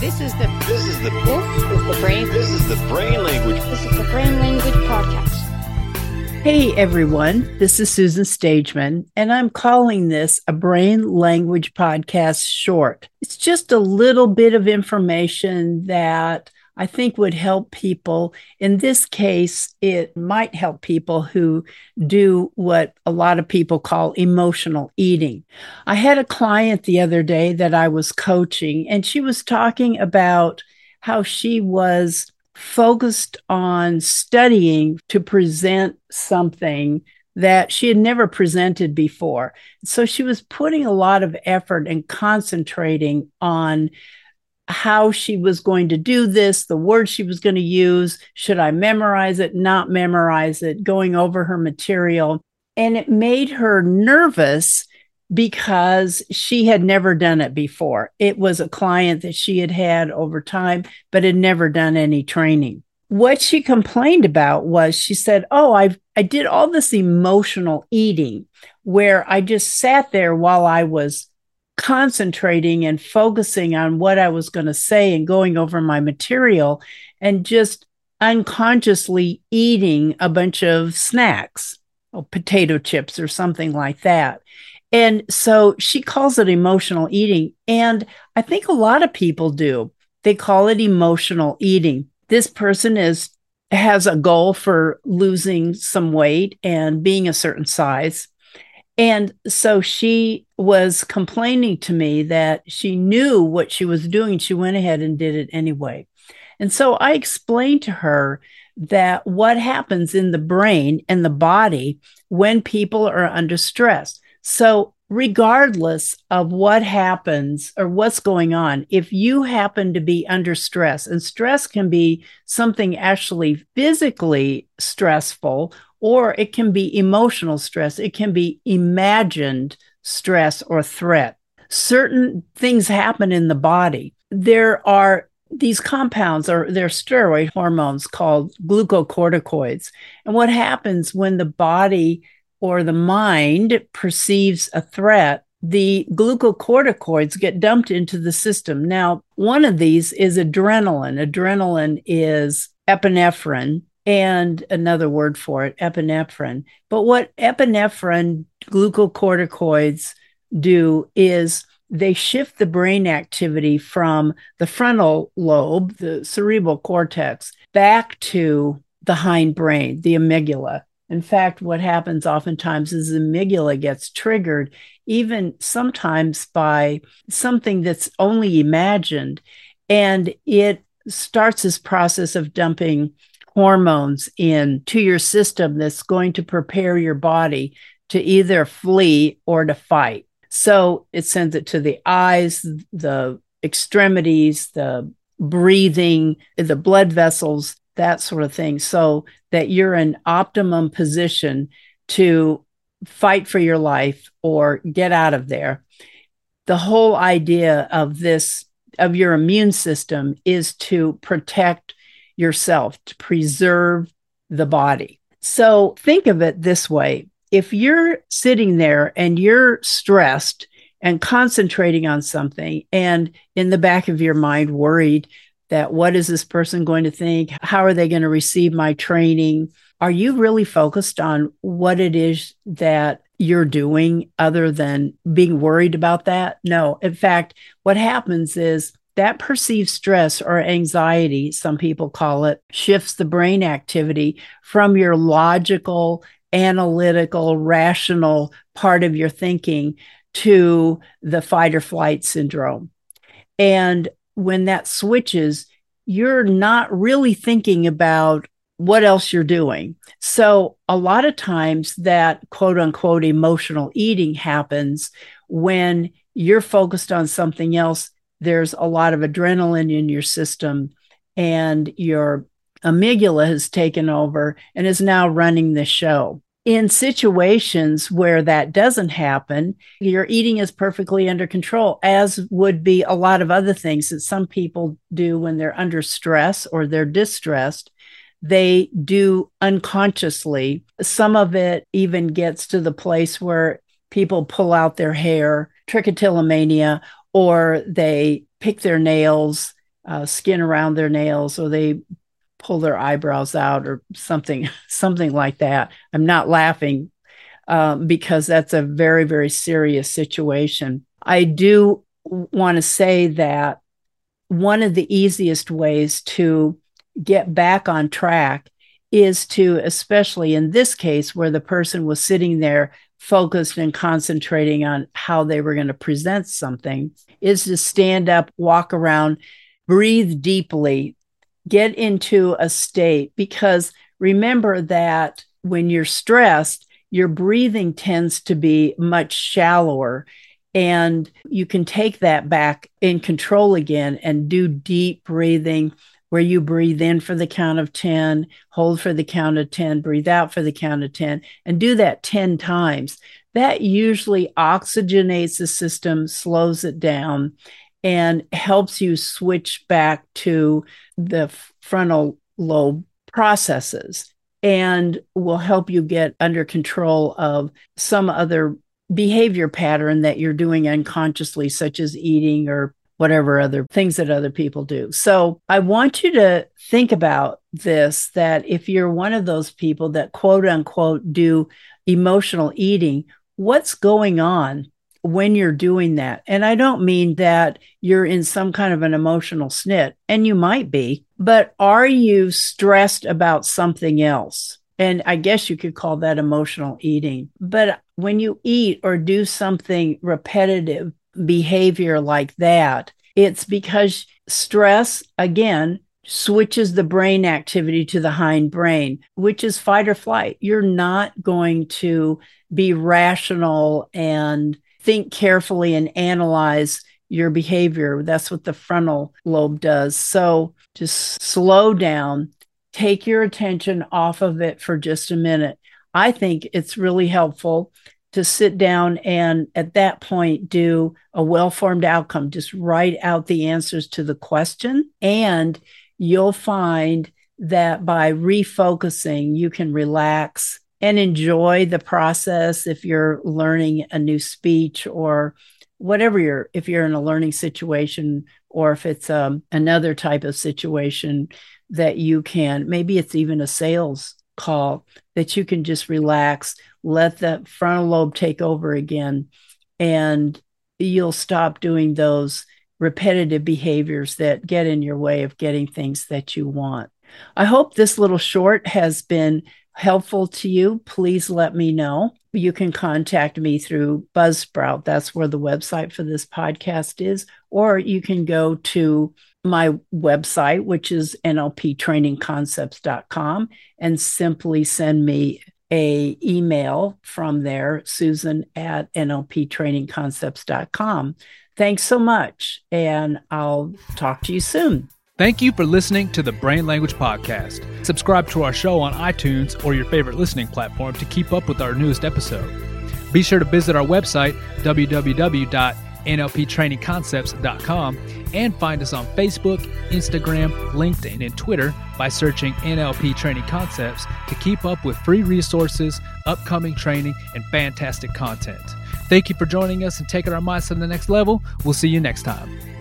This is the This is the this is the brain this is the brain language. this is the brain language podcast. Hey everyone, this is Susan Stageman, and I'm calling this a brain language podcast short. It's just a little bit of information that I think would help people. In this case, it might help people who do what a lot of people call emotional eating. I had a client the other day that I was coaching, and she was talking about how she was focused on studying to present something that she had never presented before. So she was putting a lot of effort and concentrating on how she was going to do this, the words she was going to use. Should I memorize it, not memorize it, going over her material. And it made her nervous because she had never done it before. It was a client that she had had over time, but had never done any training. What she complained about was she said, Oh, I've, I did all this emotional eating where I just sat there while I was concentrating and focusing on what I was going to say and going over my material and just unconsciously eating a bunch of snacks, or potato chips or something like that. And so she calls it emotional eating. And I think a lot of people do. They call it emotional eating. This person is has a goal for losing some weight and being a certain size. And so she was complaining to me that she knew what she was doing. She went ahead and did it anyway. And so I explained to her that what happens in the brain and the body when people are under stress. So, regardless of what happens or what's going on, if you happen to be under stress, and stress can be something actually physically stressful, or it can be emotional stress, it can be imagined stress or threat. Certain things happen in the body. There are these compounds or they're steroid hormones called glucocorticoids. And what happens when the body or the mind perceives a threat, the glucocorticoids get dumped into the system. Now, one of these is adrenaline. Adrenaline is epinephrine and another word for it, epinephrine. But what epinephrine glucocorticoids do is they shift the brain activity from the frontal lobe, the cerebral cortex, back to the hindbrain, the amygdala. In fact, what happens oftentimes is the amygdala gets triggered, even sometimes by something that's only imagined. And it starts this process of dumping hormones in to your system that's going to prepare your body to either flee or to fight. So it sends it to the eyes, the extremities, the breathing, the blood vessels, that sort of thing, so that you're in optimum position to fight for your life or get out of there. The whole idea of this, of your immune system, is to protect yourself, to preserve the body. So think of it this way if you're sitting there and you're stressed and concentrating on something, and in the back of your mind, worried that what is this person going to think? How are they going to receive my training? Are you really focused on what it is that you're doing other than being worried about that? No. In fact, what happens is that perceived stress or anxiety, some people call it, shifts the brain activity from your logical, analytical, rational part of your thinking to the fight or flight syndrome. And when that switches, you're not really thinking about what else you're doing. So, a lot of times that quote unquote emotional eating happens when you're focused on something else. There's a lot of adrenaline in your system, and your amygdala has taken over and is now running the show in situations where that doesn't happen, your eating is perfectly under control, as would be a lot of other things that some people do when they're under stress or they're distressed. They do unconsciously. Some of it even gets to the place where people pull out their hair, trichotillomania, or they pick their nails uh, skin around their nails or they pull their eyebrows out or something something like that. I'm not laughing um, because that's a very very serious situation. I do want to say that one of the easiest ways to get back on track is to especially in this case where the person was sitting there focused and concentrating on how they were going to present something is to stand up walk around breathe deeply get into a state because remember that when you're stressed, your breathing tends to be much shallower. And you can take that back in control again and do deep breathing where you breathe in for the count of 10, hold for the count of 10, breathe out for the count of 10, and do that 10 times. That usually oxygenates the system, slows it down, and helps you switch back to the frontal lobe processes and will help you get under control of some other behavior pattern that you're doing unconsciously, such as eating or whatever other things that other people do. So I want you to think about this that if you're one of those people that quote unquote do emotional eating, what's going on when you're doing that. And I don't mean that you're in some kind of an emotional snit, and you might be, but are you stressed about something else? And I guess you could call that emotional eating. But when you eat or do something repetitive behavior like that, it's because stress, again, switches the brain activity to the hind brain, which is fight or flight. You're not going to be rational and think carefully and analyze your behavior. That's what the frontal lobe does. So just slow down, take your attention off of it for just a minute. I think it's really helpful to sit down and at that point do a well formed outcome. Just write out the answers to the question, and you'll find that by refocusing, you can relax and enjoy the process if you're learning a new speech or whatever you're if you're in a learning situation or if it's um, another type of situation that you can maybe it's even a sales call that you can just relax let the frontal lobe take over again and you'll stop doing those repetitive behaviors that get in your way of getting things that you want i hope this little short has been helpful to you, please let me know. You can contact me through Buzzsprout. That's where the website for this podcast is. Or you can go to my website, which is nlptrainingconcepts.com, and simply send me a email from there, susan at nlptrainingconcepts.com. Thanks so much, and I'll talk to you soon. Thank you for listening to the Brain Language Podcast. Subscribe to our show on iTunes or your favorite listening platform to keep up with our newest episode. Be sure to visit our website, www.nlptrainingconcepts.com, and find us on Facebook, Instagram, LinkedIn, and Twitter by searching NLP Training Concepts to keep up with free resources, upcoming training, and fantastic content. Thank you for joining us and taking our minds to the next level. We'll see you next time.